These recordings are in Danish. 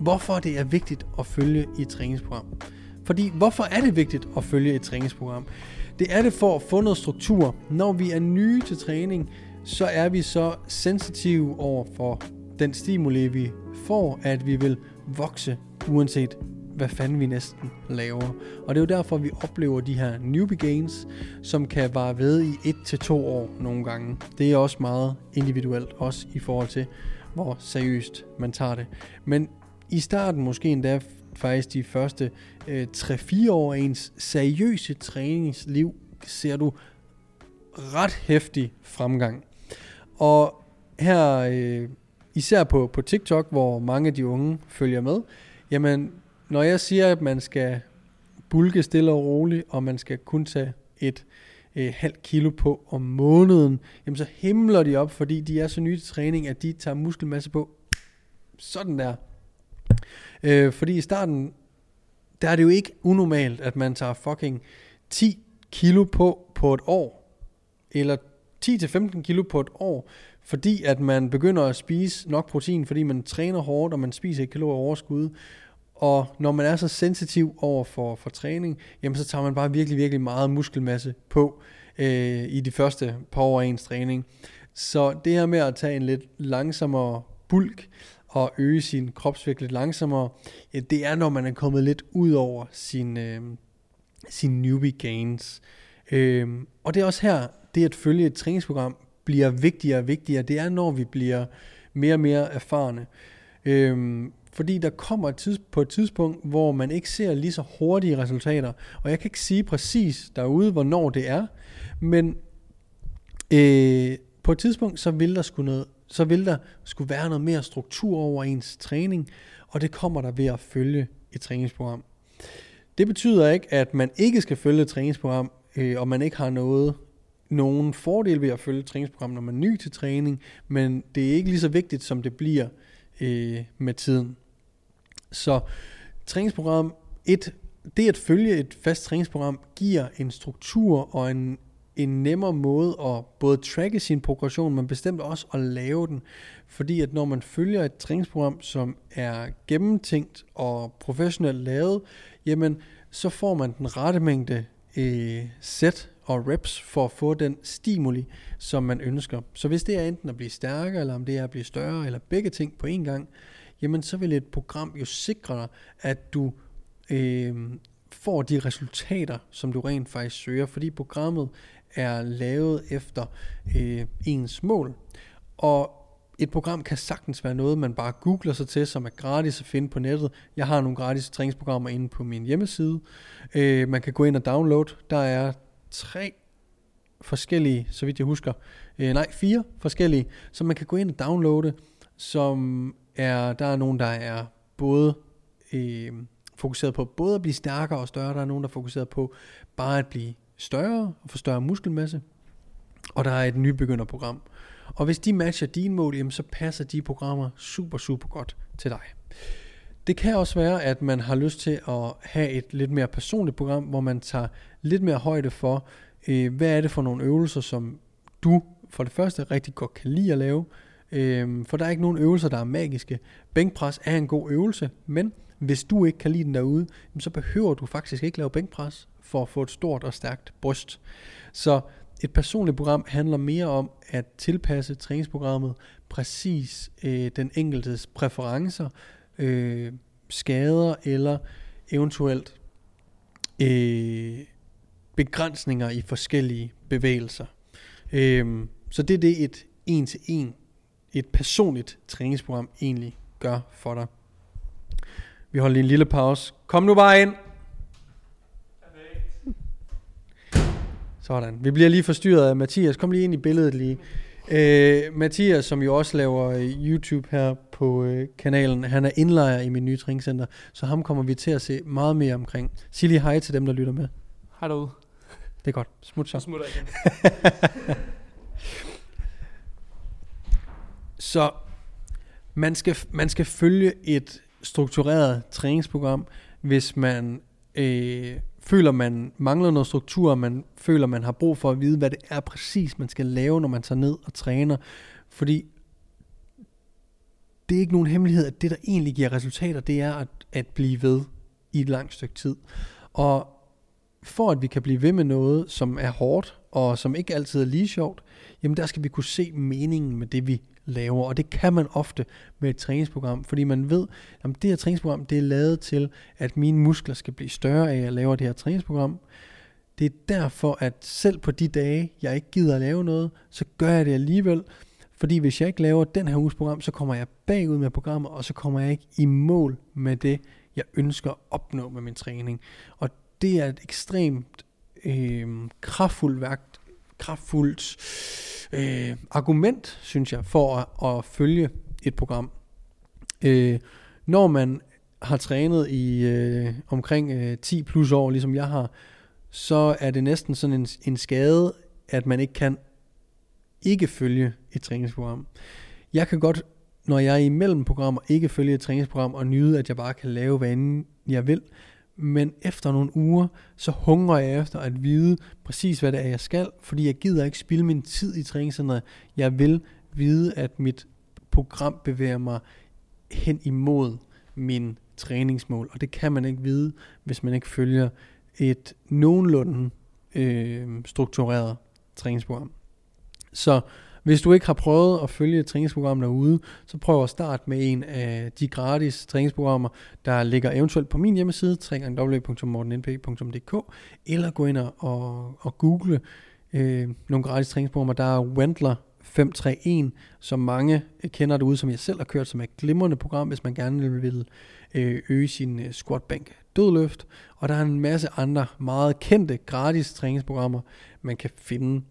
hvorfor det er vigtigt at følge et træningsprogram. Fordi hvorfor er det vigtigt at følge et træningsprogram? Det er det for at få noget struktur. Når vi er nye til træning, så er vi så sensitive over for den stimuli, vi får, at vi vil vokse, uanset hvad fanden vi næsten laver. Og det er jo derfor, vi oplever de her newbie gains, som kan vare ved i 1-2 år nogle gange. Det er også meget individuelt, også i forhold til, hvor seriøst man tager det. Men i starten måske endda faktisk de første øh, 3-4 år af ens seriøse træningsliv, ser du ret hæftig fremgang. Og her, øh, især på, på TikTok, hvor mange af de unge følger med, jamen, når jeg siger, at man skal bulke stille og roligt, og man skal kun tage et øh, halvt kilo på om måneden, jamen så himler de op, fordi de er så nye til træning, at de tager muskelmasse på sådan der. Øh, fordi i starten, der er det jo ikke unormalt, at man tager fucking 10 kilo på på et år, eller 10-15 kilo på et år, fordi at man begynder at spise nok protein, fordi man træner hårdt, og man spiser et kalorier overskud. Og når man er så sensitiv over for, for træning, jamen så tager man bare virkelig, virkelig meget muskelmasse på øh, i de første par år af ens træning. Så det her med at tage en lidt langsommere bulk og øge sin kropsvægt lidt langsommere, ja, det er når man er kommet lidt ud over sin, øh, sin newbie gains. Øh, og det er også her, det at følge et træningsprogram bliver vigtigere og vigtigere. Det er når vi bliver mere og mere erfarne. Øh, fordi der kommer et tids, på et tidspunkt, hvor man ikke ser lige så hurtige resultater. Og jeg kan ikke sige præcis derude, hvornår det er, men øh, på et tidspunkt, så vil der skulle noget, så vil der skulle være noget mere struktur over ens træning, og det kommer der ved at følge et træningsprogram. Det betyder ikke, at man ikke skal følge et træningsprogram, øh, og man ikke har noget nogen fordel ved at følge et træningsprogram, når man er ny til træning, men det er ikke lige så vigtigt, som det bliver øh, med tiden. Så træningsprogram 1, det at følge et fast træningsprogram giver en struktur og en, en nemmere måde at både tracke sin progression, men bestemt også at lave den. Fordi at når man følger et træningsprogram, som er gennemtænkt og professionelt lavet, jamen så får man den rette mængde øh, sæt og reps for at få den stimuli, som man ønsker. Så hvis det er enten at blive stærkere, eller om det er at blive større, eller begge ting på én gang, jamen så vil et program jo sikre dig, at du øh, får de resultater, som du rent faktisk søger, fordi programmet er lavet efter øh, ens mål. Og et program kan sagtens være noget, man bare googler sig til, som er gratis at finde på nettet. Jeg har nogle gratis træningsprogrammer inde på min hjemmeside. Øh, man kan gå ind og downloade. Der er tre forskellige, så vidt jeg husker. Øh, nej, fire forskellige, som man kan gå ind og downloade, som er, der er nogen, der er både øh, fokuseret på både at blive stærkere og større, der er nogen, der er fokuseret på bare at blive større og få større muskelmasse, og der er et nybegynderprogram. Og hvis de matcher dine mål, jamen, så passer de programmer super, super godt til dig. Det kan også være, at man har lyst til at have et lidt mere personligt program, hvor man tager lidt mere højde for, øh, hvad er det for nogle øvelser, som du for det første rigtig godt kan lide at lave, Øh, for der er ikke nogen øvelser, der er magiske. Bænkpres er en god øvelse, men hvis du ikke kan lide den derude, så behøver du faktisk ikke lave bænkpres for at få et stort og stærkt bryst. Så et personligt program handler mere om at tilpasse træningsprogrammet præcis øh, den enkeltes præferencer, øh, skader eller eventuelt øh, begrænsninger i forskellige bevægelser. Øh, så det er det et en til en et personligt træningsprogram egentlig gør for dig. Vi holder lige en lille pause. Kom nu bare ind. Sådan. Vi bliver lige forstyrret af Mathias. Kom lige ind i billedet lige. Øh, Mathias, som jo også laver øh, YouTube her på øh, kanalen, han er indlejer i min nye træningscenter, så ham kommer vi til at se meget mere omkring. Sig lige hej til dem, der lytter med. Hej derude. Det er godt. Smut så. Så smutter igen. Så man skal, man skal følge et struktureret træningsprogram, hvis man øh, føler, man mangler noget struktur, man føler, man har brug for at vide, hvad det er præcis, man skal lave, når man tager ned og træner. Fordi det er ikke nogen hemmelighed, at det, der egentlig giver resultater, det er at, at blive ved i et langt stykke tid. Og for at vi kan blive ved med noget, som er hårdt, og som ikke altid er lige sjovt, jamen der skal vi kunne se meningen med det, vi laver. Og det kan man ofte med et træningsprogram, fordi man ved, at det her træningsprogram, det er lavet til, at mine muskler skal blive større af, at jeg laver det her træningsprogram. Det er derfor, at selv på de dage, jeg ikke gider at lave noget, så gør jeg det alligevel. Fordi hvis jeg ikke laver den her uges program, så kommer jeg bagud med programmet, og så kommer jeg ikke i mål med det, jeg ønsker at opnå med min træning. Og det er et ekstremt øh, kraftfuldt værk, kraftfuldt øh, argument, synes jeg, for at, at følge et program. Øh, når man har trænet i øh, omkring øh, 10 plus år, ligesom jeg har, så er det næsten sådan en, en skade, at man ikke kan ikke følge et træningsprogram. Jeg kan godt, når jeg er imellem programmer, ikke følge et træningsprogram og nyde, at jeg bare kan lave, hvad jeg vil. Men efter nogle uger, så hungrer jeg efter at vide præcis, hvad det er, jeg skal, fordi jeg gider ikke spilde min tid i træningscenteret. Jeg vil vide, at mit program bevæger mig hen imod min træningsmål, og det kan man ikke vide, hvis man ikke følger et nogenlunde øh, struktureret træningsprogram. Så hvis du ikke har prøvet at følge et træningsprogram derude, så prøv at starte med en af de gratis træningsprogrammer, der ligger eventuelt på min hjemmeside, www.mortennp.dk, eller gå ind og, og google øh, nogle gratis træningsprogrammer. Der er Wendler 531, som mange kender derude, som jeg selv har kørt, som er et glimrende program, hvis man gerne vil øh, øge sin øh, squat bank dødløft. Og der er en masse andre meget kendte gratis træningsprogrammer, man kan finde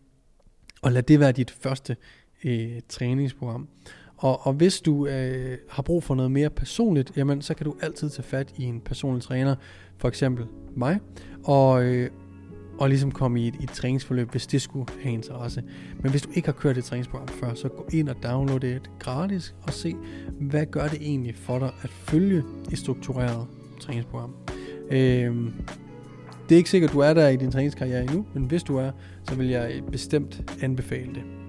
og lad det være dit første øh, træningsprogram. Og, og hvis du øh, har brug for noget mere personligt, jamen så kan du altid tage fat i en personlig træner, for eksempel mig, og, øh, og ligesom komme i et, et træningsforløb, hvis det skulle have interesse. Men hvis du ikke har kørt et træningsprogram før, så gå ind og download det gratis og se, hvad gør det egentlig for dig at følge et struktureret træningsprogram. Øh, det er ikke sikkert, at du er der i din træningskarriere endnu, men hvis du er, så vil jeg bestemt anbefale det.